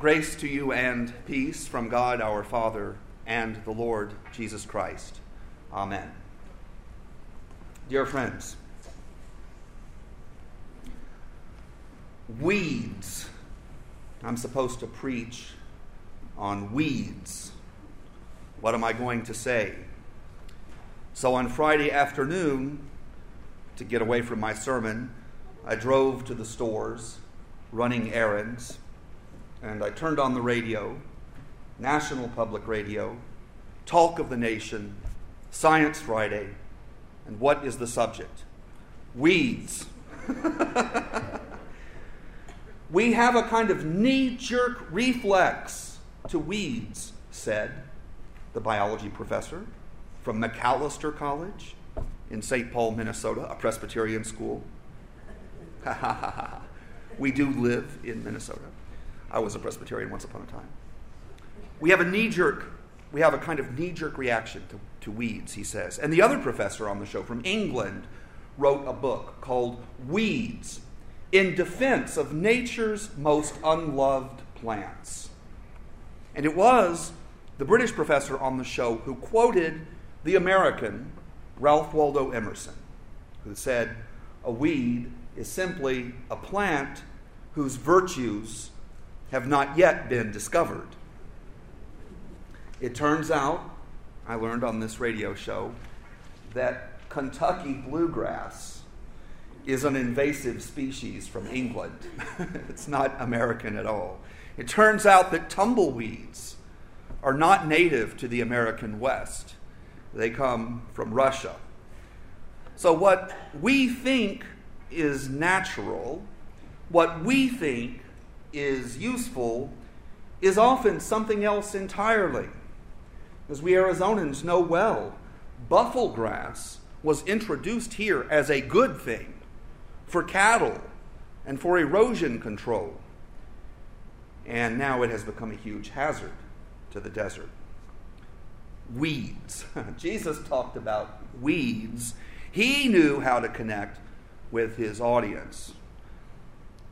Grace to you and peace from God our Father and the Lord Jesus Christ. Amen. Dear friends, weeds. I'm supposed to preach on weeds. What am I going to say? So on Friday afternoon, to get away from my sermon, I drove to the stores running errands, and I turned on the radio, National Public Radio, Talk of the Nation, Science Friday, and what is the subject? Weeds. we have a kind of knee jerk reflex to weeds, said the biology professor from Macalester College in St. Paul, Minnesota, a Presbyterian school. we do live in Minnesota. I was a Presbyterian once upon a time. We have a knee jerk, we have a kind of knee jerk reaction to, to weeds, he says. And the other professor on the show from England wrote a book called Weeds in Defense of Nature's Most Unloved Plants. And it was the British professor on the show who quoted the American Ralph Waldo Emerson, who said, A weed is simply a plant whose virtues have not yet been discovered. It turns out, I learned on this radio show, that Kentucky bluegrass is an invasive species from England. it's not American at all. It turns out that tumbleweeds are not native to the American West, they come from Russia. So, what we think is natural, what we think is useful, is often something else entirely. As we Arizonans know well, buffalo grass was introduced here as a good thing for cattle and for erosion control. And now it has become a huge hazard to the desert. Weeds. Jesus talked about weeds. He knew how to connect with his audience.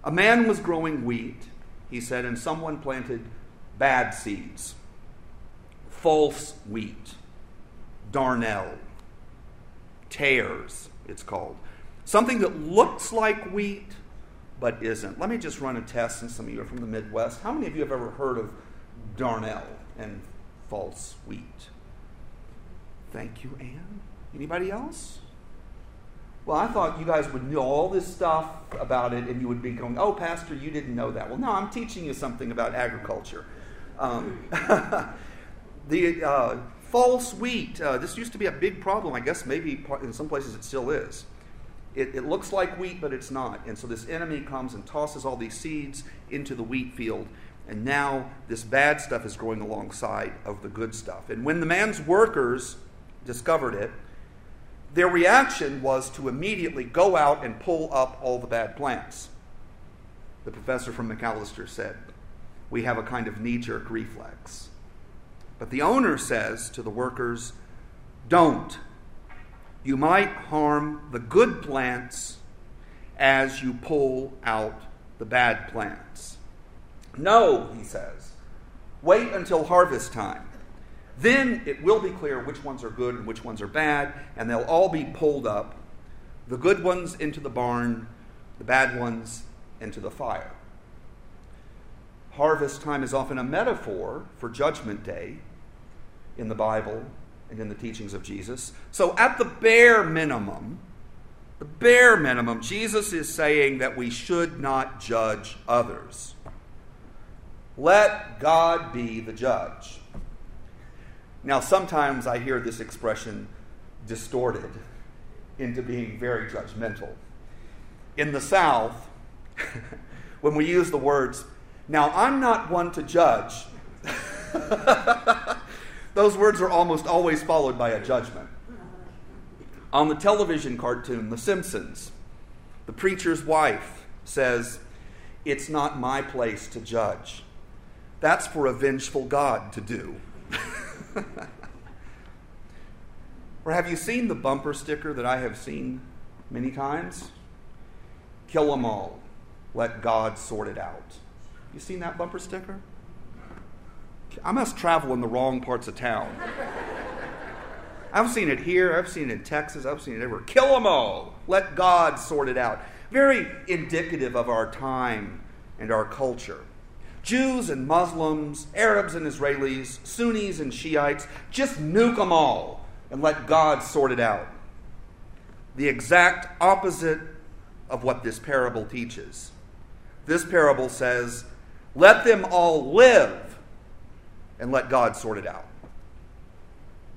A man was growing wheat, he said, and someone planted bad seeds, false wheat, darnel, tares, it's called. Something that looks like wheat but isn't. Let me just run a test since some of you are from the Midwest. How many of you have ever heard of darnel and false wheat? Thank you, Anne. Anybody else? Well, I thought you guys would know all this stuff about it and you would be going, oh, Pastor, you didn't know that. Well, no, I'm teaching you something about agriculture. Um, the uh, false wheat, uh, this used to be a big problem. I guess maybe in some places it still is. It, it, looks like wheat, but it's not. And so this enemy comes and tosses all these seeds into the wheat field. And now this bad stuff is growing alongside of the good stuff. And when the man's workers discovered it, their reaction was to immediately go out and pull up all the bad plants. The professor from Macalester said, We have a kind of knee jerk reflex. But the owner says to the workers, Don't. You might harm the good plants as you pull out the bad plants. No, he says. Wait until harvest time. Then it will be clear which ones are good and which ones are bad, and they'll all be pulled up the good ones into the barn, the bad ones into the fire. Harvest time is often a metaphor for Judgment Day in the Bible and in the teachings of Jesus. So, at the bare minimum, the bare minimum, Jesus is saying that we should not judge others. Let God be the judge. Now, sometimes I hear this expression distorted into being very judgmental. In the South, when we use the words, now I'm not one to judge, those words are almost always followed by a judgment. On the television cartoon, The Simpsons, the preacher's wife says, It's not my place to judge. That's for a vengeful God to do. or have you seen the bumper sticker that I have seen many times? Kill them all. Let God sort it out. You seen that bumper sticker? I must travel in the wrong parts of town. I've seen it here, I've seen it in Texas, I've seen it everywhere. Kill them all. Let God sort it out. Very indicative of our time and our culture. Jews and Muslims, Arabs and Israelis, Sunnis and Shiites, just nuke them all and let God sort it out. The exact opposite of what this parable teaches. This parable says, let them all live and let God sort it out.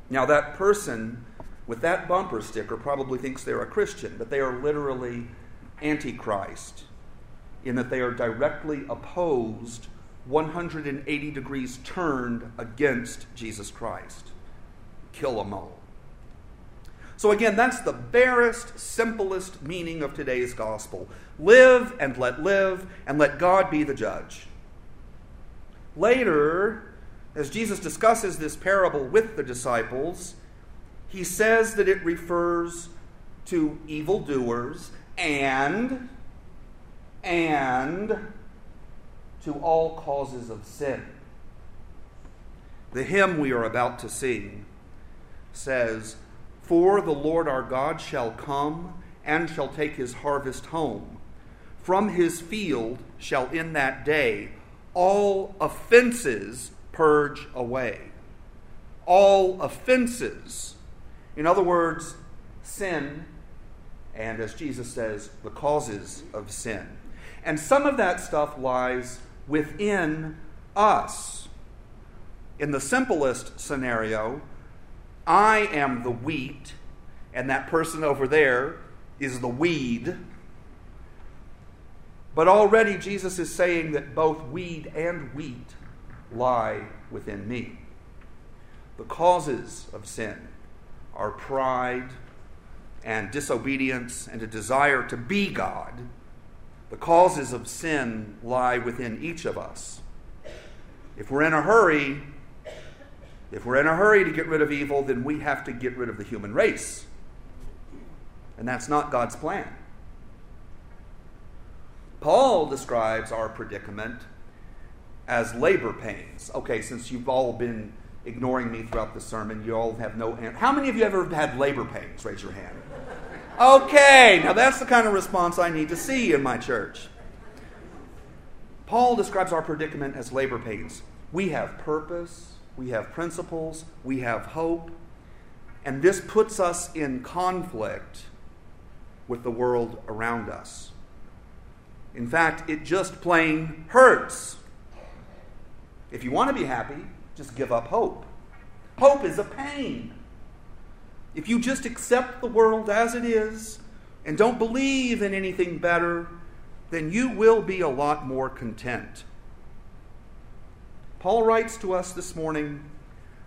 Now, that person with that bumper sticker probably thinks they're a Christian, but they are literally antichrist in that they are directly opposed, 180 degrees turned against Jesus Christ. Kill them all. So, again, that's the barest, simplest meaning of today's gospel. Live and let live, and let God be the judge. Later, as Jesus discusses this parable with the disciples, he says that it refers to evildoers and and to all causes of sin. The hymn we are about to sing says, for the Lord our God shall come and shall take his harvest home. From his field shall in that day all offenses purge away. All offenses. In other words, sin, and as Jesus says, the causes of sin. And some of that stuff lies within us. In the simplest scenario, I am the wheat, and that person over there is the weed. But already Jesus is saying that both weed and wheat lie within me. The causes of sin are pride and disobedience and a desire to be God. The causes of sin lie within each of us. If we're in a hurry, if we're in a hurry to get rid of evil, then we have to get rid of the human race. And that's not God's plan. Paul describes our predicament as labor pains. Okay, since you've all been ignoring me throughout the sermon, you all have no. How many of you ever had labor pains? Raise your hand. Okay, now that's the kind of response I need to see in my church. Paul describes our predicament as labor pains. We have purpose, we have principles, we have hope, and this puts us in conflict with the world around us. In fact, it just plain hurts. If you want to be happy, just give up hope. Hope is a pain. If you just accept the world as it is and don't believe in anything better, then you will be a lot more content. Paul writes to us this morning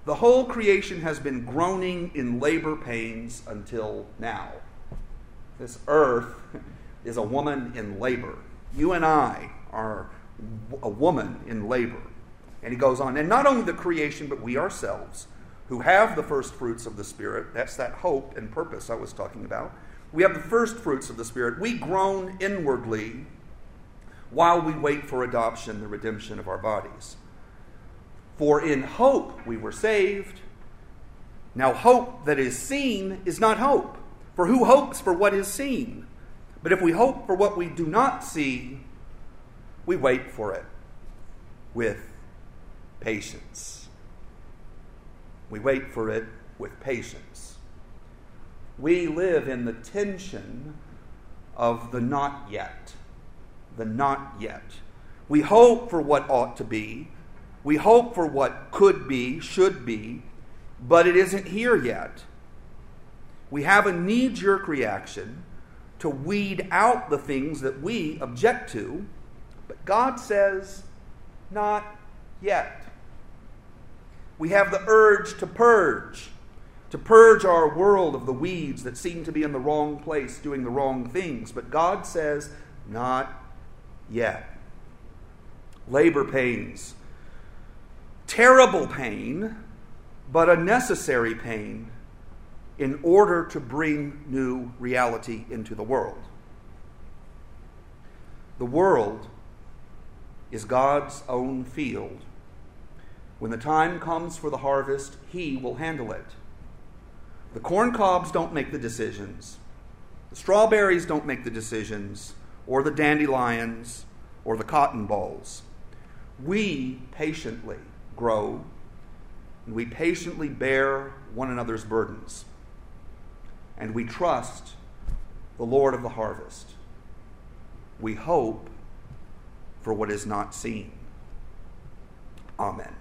the whole creation has been groaning in labor pains until now. This earth is a woman in labor. You and I are a woman in labor. And he goes on, and not only the creation, but we ourselves, who have the first fruits of the Spirit, that's that hope and purpose I was talking about. We have the first fruits of the Spirit. We groan inwardly while we wait for adoption, the redemption of our bodies. For in hope we were saved. Now, hope that is seen is not hope. For who hopes for what is seen? But if we hope for what we do not see, we wait for it with patience. We wait for it with patience. We live in the tension of the not yet. The not yet. We hope for what ought to be, we hope for what could be, should be, but it isn't here yet. We have a knee jerk reaction to weed out the things that we object to, but God says, not yet. We have the urge to purge, to purge our world of the weeds that seem to be in the wrong place, doing the wrong things, but God says, not yet. Labor pains terrible pain, but a necessary pain in order to bring new reality into the world. The world is God's own field, When the time comes for the harvest, He will handle it. The corn cobs don't make the decisions, the strawberries don't make the decisions, or the dandelions, or the cotton balls. We patiently grow, and we patiently bear one another's burdens, and we trust the Lord of the harvest. We hope for what is not seen. Amen.